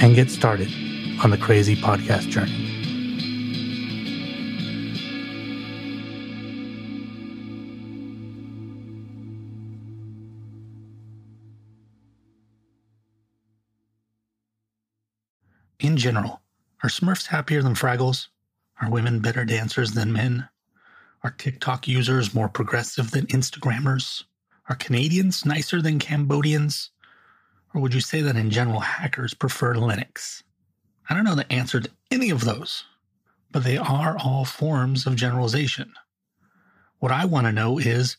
and get started on the crazy podcast journey. In general, are Smurfs happier than Fraggles? Are women better dancers than men? Are TikTok users more progressive than Instagrammers? Are Canadians nicer than Cambodians? Or would you say that in general hackers prefer Linux? I don't know the answer to any of those, but they are all forms of generalization. What I want to know is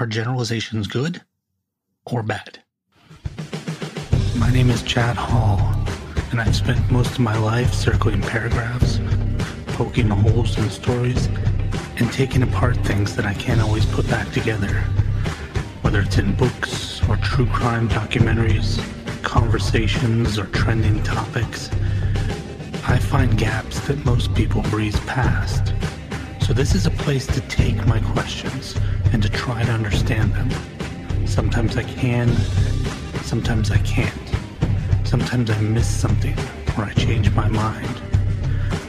are generalizations good or bad? My name is Chad Hall, and I've spent most of my life circling paragraphs, poking holes in stories, and taking apart things that I can't always put back together whether it's in books or true crime documentaries, conversations or trending topics. I find gaps that most people breeze past. So this is a place to take my questions and to try to understand them. Sometimes I can, sometimes I can't. Sometimes I miss something or I change my mind.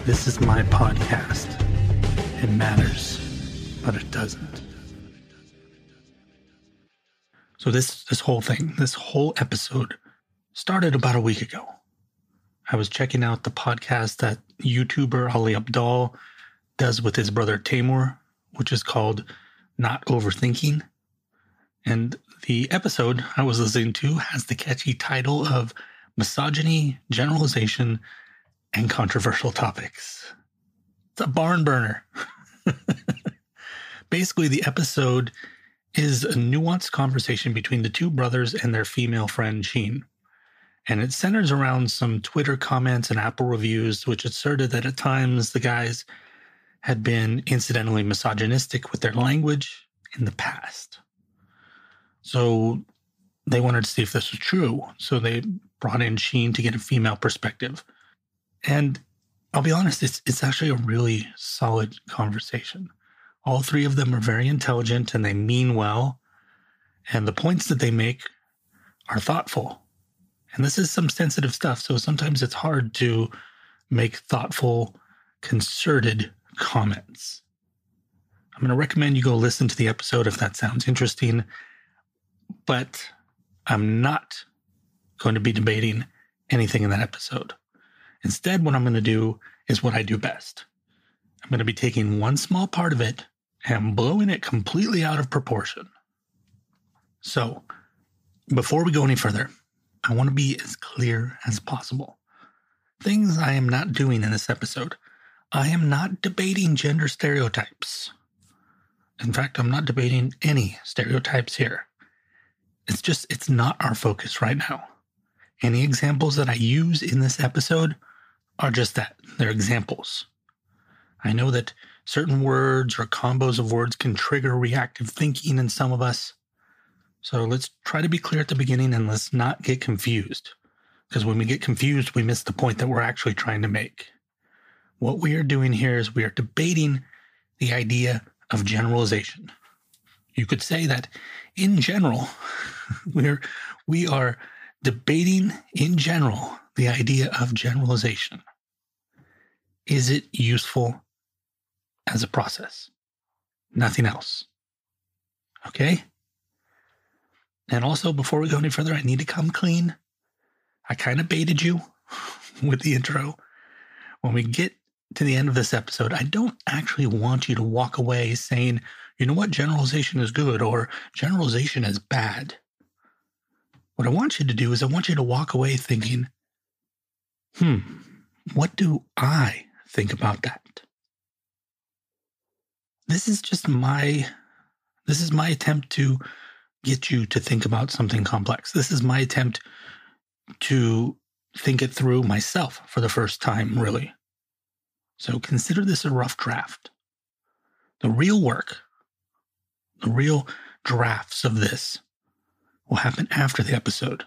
This is my podcast. It matters, but it doesn't. So this this whole thing, this whole episode started about a week ago. I was checking out the podcast that YouTuber Ali Abdaal does with his brother Taimur, which is called Not Overthinking. And the episode I was listening to has the catchy title of Misogyny, Generalization, and Controversial Topics. It's a barn burner. Basically, the episode is a nuanced conversation between the two brothers and their female friend, Sheen. And it centers around some Twitter comments and Apple reviews, which asserted that at times the guys had been incidentally misogynistic with their language in the past. So they wanted to see if this was true. So they brought in Sheen to get a female perspective. And I'll be honest, it's, it's actually a really solid conversation. All three of them are very intelligent and they mean well. And the points that they make are thoughtful. And this is some sensitive stuff. So sometimes it's hard to make thoughtful, concerted comments. I'm going to recommend you go listen to the episode if that sounds interesting. But I'm not going to be debating anything in that episode. Instead, what I'm going to do is what I do best. I'm going to be taking one small part of it and blowing it completely out of proportion. So, before we go any further, I want to be as clear as possible. Things I am not doing in this episode. I am not debating gender stereotypes. In fact, I'm not debating any stereotypes here. It's just, it's not our focus right now. Any examples that I use in this episode are just that. They're examples. I know that certain words or combos of words can trigger reactive thinking in some of us. So let's try to be clear at the beginning and let's not get confused. Because when we get confused, we miss the point that we're actually trying to make. What we are doing here is we are debating the idea of generalization. You could say that in general, we're we are debating in general the idea of generalization. Is it useful as a process, nothing else. Okay? And also, before we go any further, I need to come clean. I kind of baited you with the intro. When we get to the end of this episode, I don't actually want you to walk away saying, you know what, generalization is good or generalization is bad. What I want you to do is I want you to walk away thinking, hmm, what do I think about that? This is just my this is my attempt to get you to think about something complex. This is my attempt to think it through myself for the first time, really. So consider this a rough draft. The real work, the real drafts of this will happen after the episode.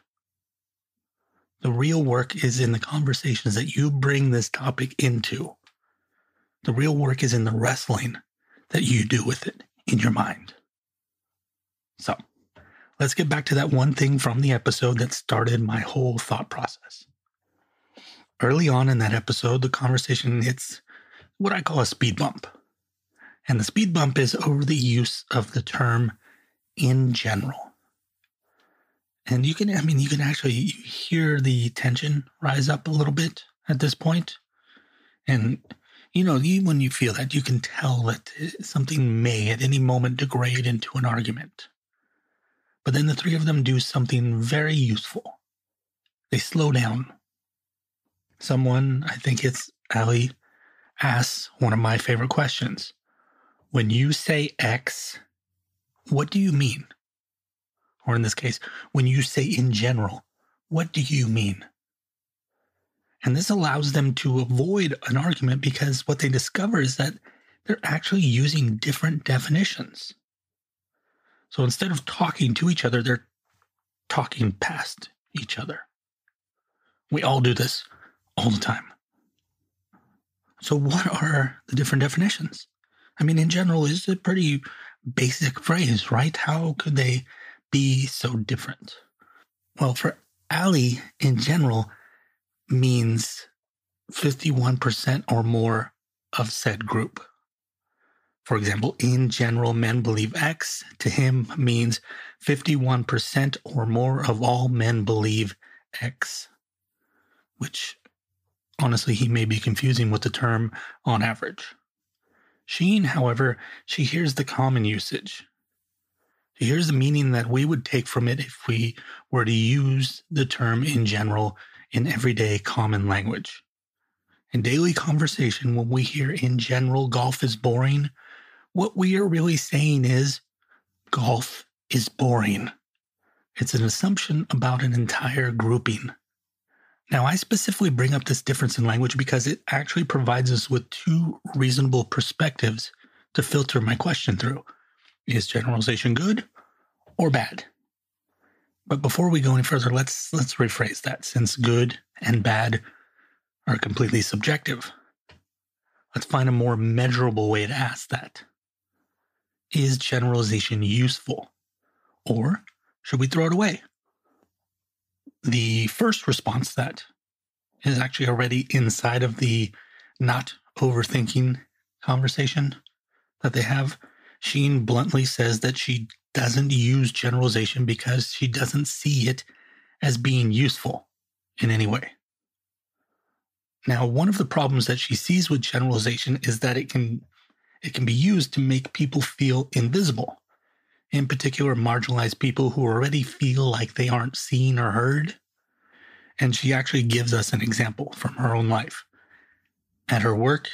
The real work is in the conversations that you bring this topic into. The real work is in the wrestling that you do with it in your mind. So let's get back to that one thing from the episode that started my whole thought process. Early on in that episode, the conversation hits what I call a speed bump. And the speed bump is over the use of the term in general. And you can, I mean, you can actually hear the tension rise up a little bit at this point. And, you know, when you feel that, you can tell that uh, something may at any moment degrade into an argument. But then the three of them do something very useful. They slow down. Someone, I think it's Ali, asks one of my favorite questions. When you say X, what do you mean? Or in this case, when you say in general, what do you mean? And this allows them to avoid an argument because what they discover is that they're actually using different definitions. So instead of talking to each other, they're talking past each other. We all do this all the time. So, what are the different definitions? I mean, in general, is a pretty basic phrase, right? How could they be so different? Well, for Ali, in general, means 51% or more of said group. For example, in general, men believe X to him means 51% or more of all men believe X, which honestly he may be confusing with the term on average. Sheen, however, she hears the common usage. She hears the meaning that we would take from it if we were to use the term in general in everyday common language. In daily conversation, when we hear in general golf is boring, what we are really saying is golf is boring. It's an assumption about an entire grouping. Now, I specifically bring up this difference in language because it actually provides us with two reasonable perspectives to filter my question through. Is generalization good or bad? But before we go any further, let's let's rephrase that since good and bad are completely subjective. Let's find a more measurable way to ask that. Is generalization useful? Or should we throw it away? The first response that is actually already inside of the not overthinking conversation that they have. Sheen bluntly says that she doesn't use generalization because she doesn't see it as being useful in any way. Now, one of the problems that she sees with generalization is that it can it can be used to make people feel invisible, in particular, marginalized people who already feel like they aren't seen or heard. And she actually gives us an example from her own life. At her work,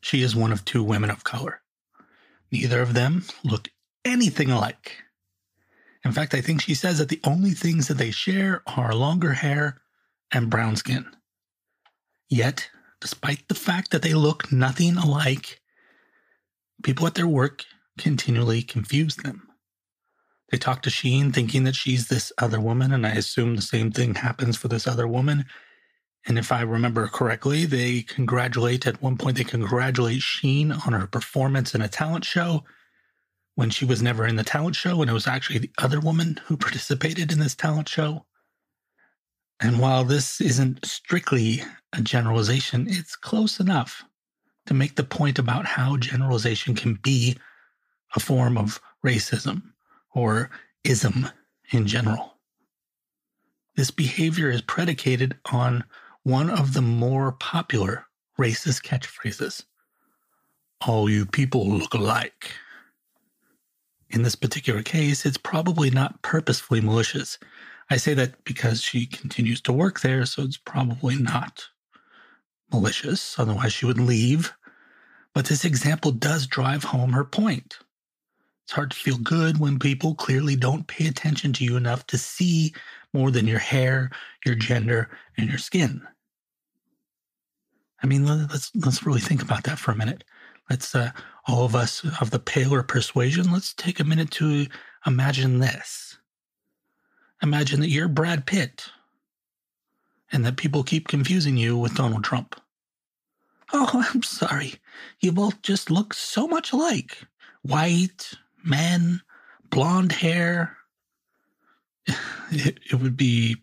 she is one of two women of color. Neither of them look anything alike. In fact, I think she says that the only things that they share are longer hair and brown skin. Yet, despite the fact that they look nothing alike, People at their work continually confuse them. They talk to Sheen thinking that she's this other woman, and I assume the same thing happens for this other woman. And if I remember correctly, they congratulate, at one point, they congratulate Sheen on her performance in a talent show when she was never in the talent show, and it was actually the other woman who participated in this talent show. And while this isn't strictly a generalization, it's close enough to make the point about how generalization can be a form of racism or ism in general. This behavior is predicated on one of the more popular racist catchphrases. All you people look alike. In this particular case, it's probably not purposefully malicious. I say that because she continues to work there, so it's probably not malicious. Otherwise, she would leave. But this example does drive home her point. It's hard to feel good when people clearly don't pay attention to you enough to see more than your hair, your gender, and your skin. I mean, let's let's really think about that for a minute. Let's uh, all of us of the paler persuasion. Let's take a minute to imagine this. Imagine that you're Brad Pitt, and that people keep confusing you with Donald Trump. Oh, I'm sorry. You both just look so much alike. White, man, blonde hair. It, it would be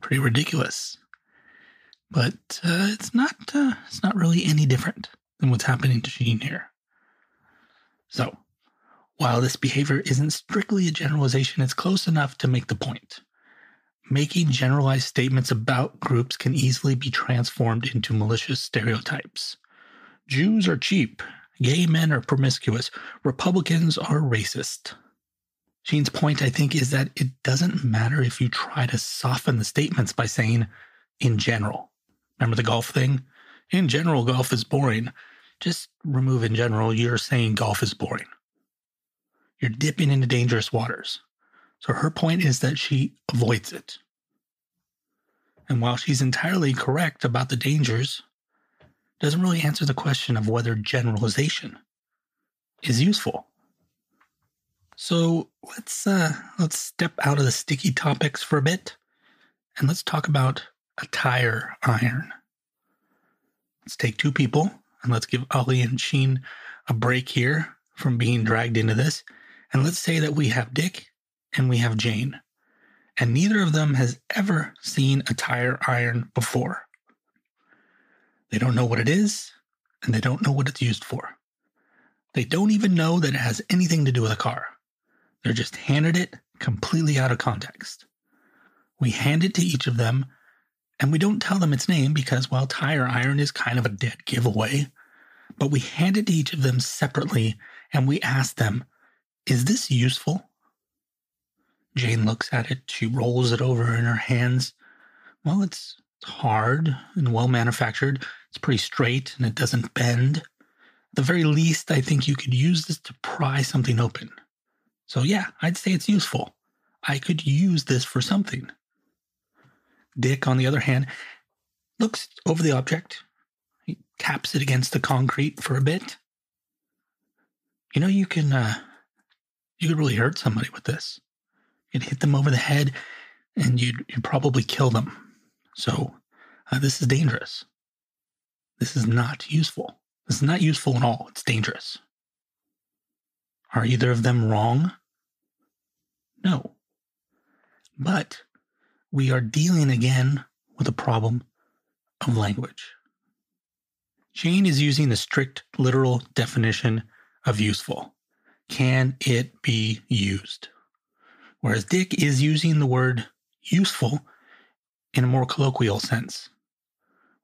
pretty ridiculous. But uh, it's not uh, it's not really any different than what's happening to Sheen here. So, while this behavior isn't strictly a generalization, it's close enough to make the point. Making generalized statements about groups can easily be transformed into malicious stereotypes. Jews are cheap. Gay men are promiscuous. Republicans are racist. Sheen's point, I think, is that it doesn't matter if you try to soften the statements by saying, in general. Remember the golf thing? In general, golf is boring. Just remove in general, you're saying golf is boring. You're dipping into dangerous waters. So her point is that she avoids it. And while she's entirely correct about the dangers, doesn't really answer the question of whether generalization is useful. So let's uh, let's step out of the sticky topics for a bit, and let's talk about a tire iron. Let's take two people and let's give Ali and Sheen a break here from being dragged into this. And let's say that we have Dick and we have Jane. And neither of them has ever seen a tire iron before. They don't know what it is, and they don't know what it's used for. They don't even know that it has anything to do with a car. They're just handed it completely out of context. We hand it to each of them, and we don't tell them its name because, well, tire iron is kind of a dead giveaway. But we hand it to each of them separately, and we ask them, Is this useful? Jane looks at it. She rolls it over in her hands. Well, it's hard and well manufactured. It's pretty straight and it doesn't bend. At the very least, I think you could use this to pry something open. So, yeah, I'd say it's useful. I could use this for something. Dick, on the other hand, looks over the object. He taps it against the concrete for a bit. You know, you can, uh, you could really hurt somebody with this. You'd hit them over the head and you'd, you'd probably kill them. So uh, this is dangerous. This is not useful. This is not useful at all. It's dangerous. Are either of them wrong? No. But we are dealing again with a problem of language. Jane is using the strict literal definition of useful. Can it be used? whereas Dick is using the word useful in a more colloquial sense.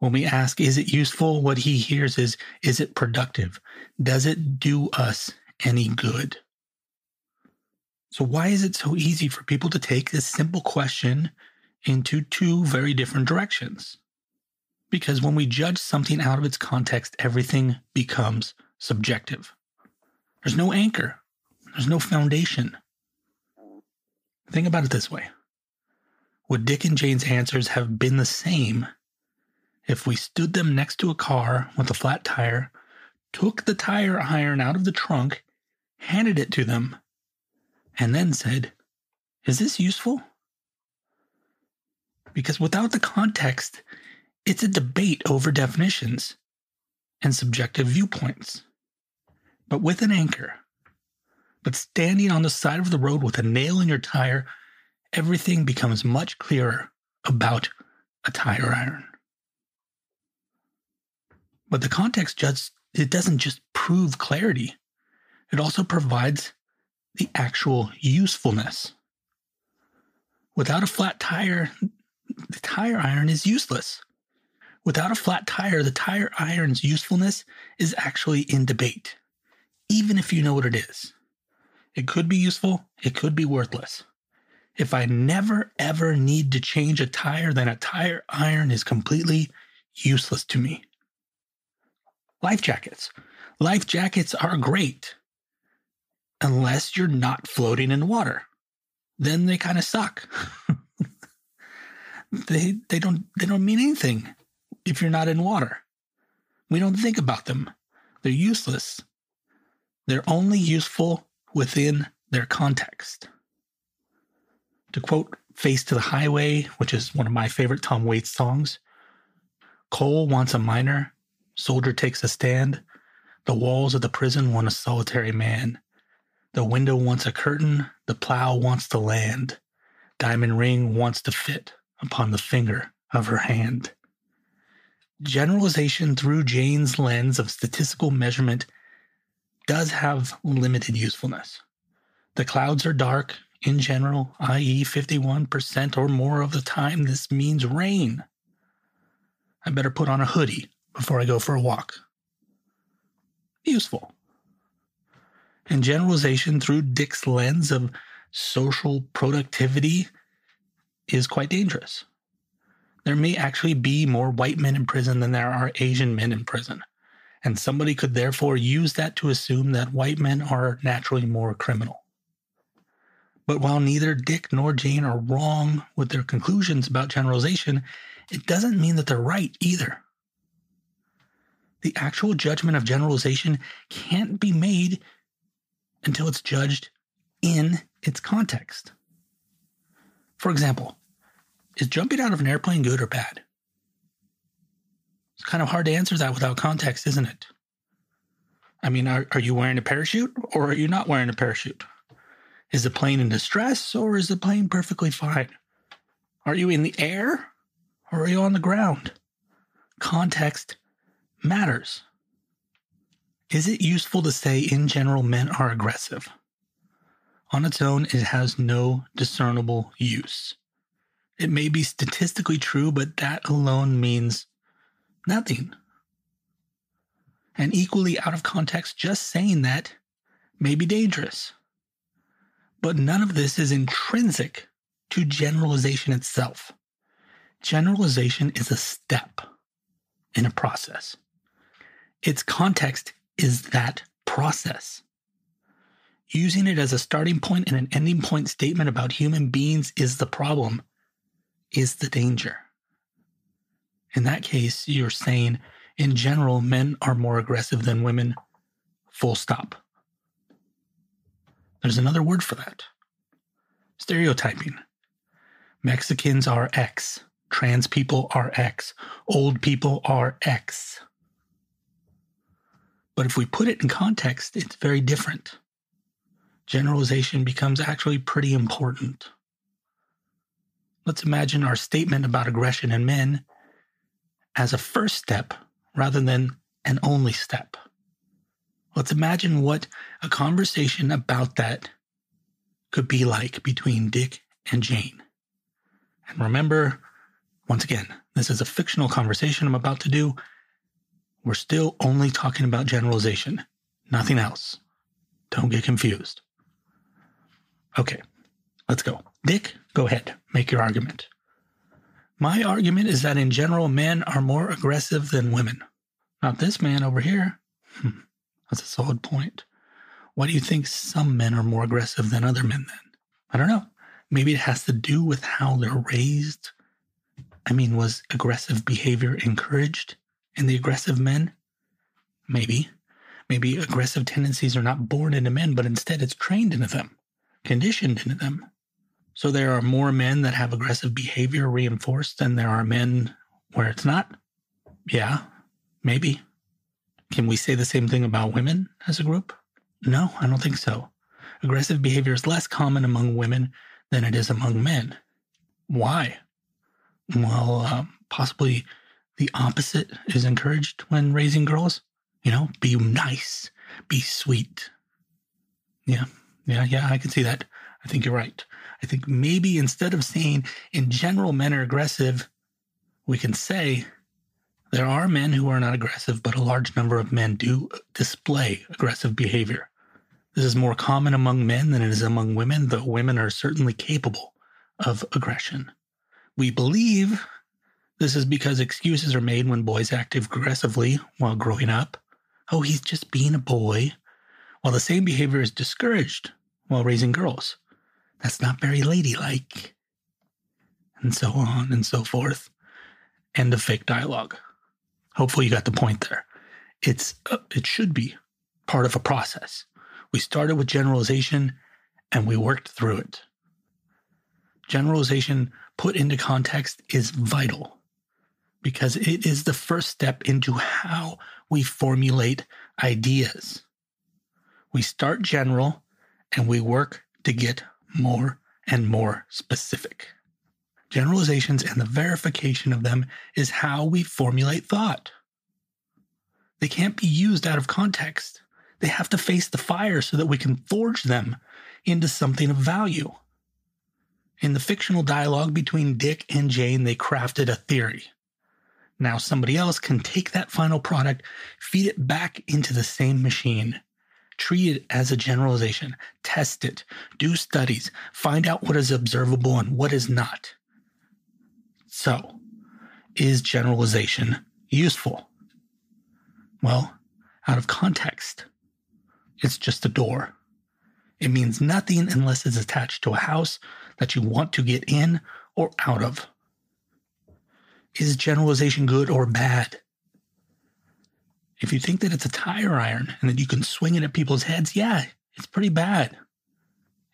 When we ask, is it useful? What he hears is, is it productive? Does it do us any good? So, why is it so easy for people to take this simple question into two very different directions? Because when we judge something out of its context, everything becomes subjective. There's no anchor, there's no foundation. Think about it this way Would Dick and Jane's answers have been the same if we stood them next to a car with a flat tire, took the tire iron out of the trunk, handed it to them, and then said, Is this useful? Because without the context, it's a debate over definitions and subjective viewpoints. But with an anchor, but standing on the side of the road with a nail in your tire, everything becomes much clearer about a tire iron. But the context just it doesn't just prove clarity. It also provides the actual usefulness. Without a flat tire, the tire iron is useless. Without a flat tire, the tire iron's usefulness is actually in debate, even if you know what it is. It could be useful, it could be worthless. If I never ever need to change a tire, then a tire iron is completely useless to me. Life jackets. Life jackets are great unless you're not floating in water. Then they kind of suck. they they don't they don't mean anything if you're not in water. We don't think about them. They're useless. They're only useful within their context. To quote Face to the Highway, which is one of my favorite Tom Waits songs, Coal wants a miner, soldier takes a stand, the walls of the prison want a solitary man. The window wants a curtain, the plow wants to land. Diamond ring wants to fit upon the finger of her hand. Generalization through Jane's lens of statistical measurement does have limited usefulness. The clouds are dark in general, i.e., 51% or more of the time, this means rain. I better put on a hoodie before I go for a walk. Useful. And generalization through Dick's lens of social productivity is quite dangerous. There may actually be more white men in prison than there are Asian men in prison. And somebody could therefore use that to assume that white men are naturally more criminal. But while neither Dick nor Jane are wrong with their conclusions about generalization, it doesn't mean that they're right either. The actual judgment of generalization can't be made until it's judged in its context. For example, is jumping out of an airplane good or bad? It's kind of hard to answer that without context, isn't it? I mean, are, are you wearing a parachute or are you not wearing a parachute? Is the plane in distress or is the plane perfectly fine? Are you in the air or are you on the ground? Context matters. Is it useful to say in general men are aggressive? On its own, it has no discernible use. It may be statistically true, but that alone means nothing. And equally out of context, just saying that may be dangerous. But none of this is intrinsic to generalization itself. Generalization is a step in a process. Its context is that process. Using it as a starting point and an ending point statement about human beings is the problem, is the danger. In that case, you're saying, in general, men are more aggressive than women, full stop. There's another word for that stereotyping. Mexicans are X, trans people are X, old people are X. But if we put it in context, it's very different. Generalization becomes actually pretty important. Let's imagine our statement about aggression in men as a first step rather than an only step. Let's imagine what a conversation about that could be like between Dick and Jane. And remember, once again, this is a fictional conversation I'm about to do. We're still only talking about generalization, nothing else. Don't get confused. Okay, let's go. Dick, go ahead, make your argument. My argument is that in general, men are more aggressive than women. Not this man over here. Hmm, that's a solid point. Why do you think some men are more aggressive than other men then? I don't know. Maybe it has to do with how they're raised. I mean, was aggressive behavior encouraged in the aggressive men? Maybe. Maybe aggressive tendencies are not born into men, but instead it's trained into them, conditioned into them. So there are more men that have aggressive behavior reinforced than there are men where it's not? Yeah, maybe. Can we say the same thing about women as a group? No, I don't think so. Aggressive behavior is less common among women than it is among men. Why? Well, uh, possibly the opposite is encouraged when raising girls. You know, be nice, be sweet. Yeah, yeah, yeah, I can see that. I think you're right. I think maybe instead of saying in general men are aggressive, we can say There are men who are not aggressive, but a large number of men do display aggressive behavior. This is more common among men than it is among women, though women are certainly capable of aggression. We believe this is because excuses are made when boys act aggressively while growing up. Oh, he's just being a boy. While the same behavior is discouraged while raising girls. That's not very ladylike. And so on and so forth. End of fake dialogue. Hopefully you got the point there. It's uh, it should be part of a process. We started with generalization and we worked through it. Generalization put into context is vital because it is the first step into how we formulate ideas. We start general and we work to get more and more specific. Generalizations and the verification of them is how we formulate thought. They can't be used out of context. They have to face the fire so that we can forge them into something of value. In the fictional dialogue between Dick and Jane, they crafted a theory. Now somebody else can take that final product, feed it back into the same machine, treat it as a generalization, test it, do studies, find out what is observable and what is not. So, is generalization useful? Well, out of context, it's just a door. It means nothing unless it's attached to a house that you want to get in or out of. Is generalization good or bad? If you think that it's a tire iron and that you can swing it at people's heads, yeah, it's pretty bad.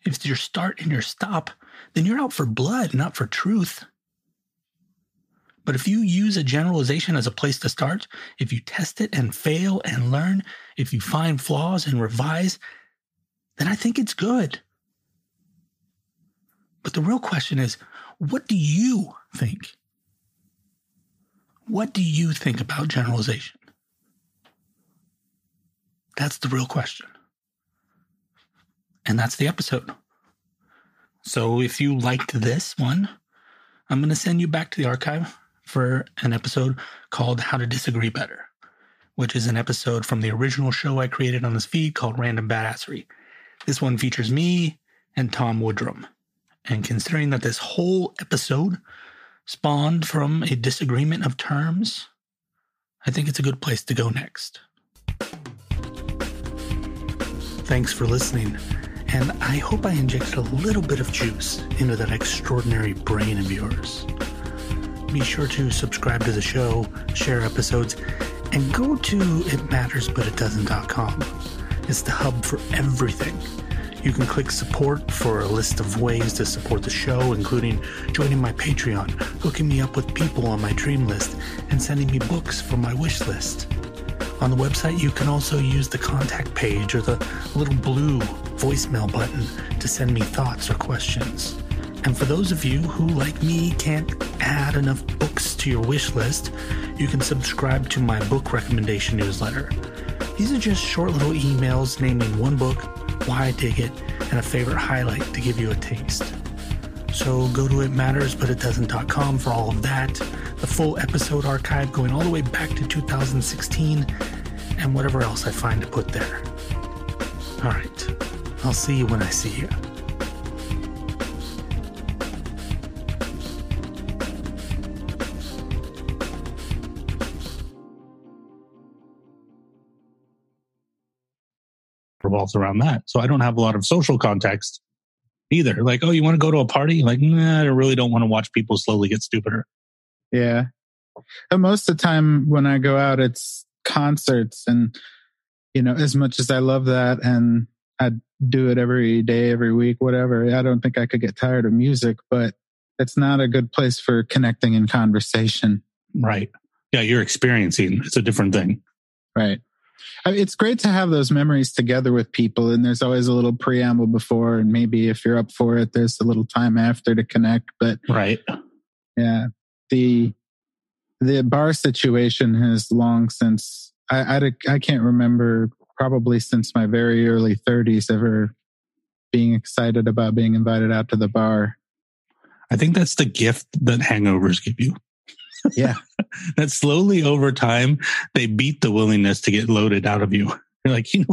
If it's your start and your stop, then you're out for blood, not for truth. But if you use a generalization as a place to start, if you test it and fail and learn, if you find flaws and revise, then I think it's good. But the real question is what do you think? What do you think about generalization? That's the real question. And that's the episode. So if you liked this one, I'm going to send you back to the archive for an episode called How to Disagree Better, which is an episode from the original show I created on this feed called Random Badassery. This one features me and Tom Woodrum. And considering that this whole episode spawned from a disagreement of terms, I think it's a good place to go next. Thanks for listening, and I hope I injected a little bit of juice into that extraordinary brain of yours. Be sure to subscribe to the show, share episodes, and go to itmattersbutitdoesnt.com. It's the hub for everything. You can click support for a list of ways to support the show, including joining my Patreon, hooking me up with people on my dream list, and sending me books from my wish list. On the website, you can also use the contact page or the little blue voicemail button to send me thoughts or questions. And for those of you who, like me, can't add enough books to your wish list, you can subscribe to my book recommendation newsletter. These are just short little emails naming one book, why I dig it, and a favorite highlight to give you a taste. So go to itmattersbutitdoesnt.com for all of that, the full episode archive going all the way back to 2016, and whatever else I find to put there. All right, I'll see you when I see you. revolves around that. So I don't have a lot of social context either. Like, oh, you want to go to a party? Like, nah, I really don't want to watch people slowly get stupider. Yeah. And most of the time when I go out, it's concerts. And, you know, as much as I love that and I do it every day, every week, whatever, I don't think I could get tired of music, but it's not a good place for connecting and conversation. Right. Yeah. You're experiencing, it's a different thing. Right it's great to have those memories together with people and there's always a little preamble before and maybe if you're up for it there's a little time after to connect but right yeah the the bar situation has long since I, I i can't remember probably since my very early 30s ever being excited about being invited out to the bar. I think that's the gift that hangovers give you. Yeah. That slowly over time they beat the willingness to get loaded out of you. You're like, you know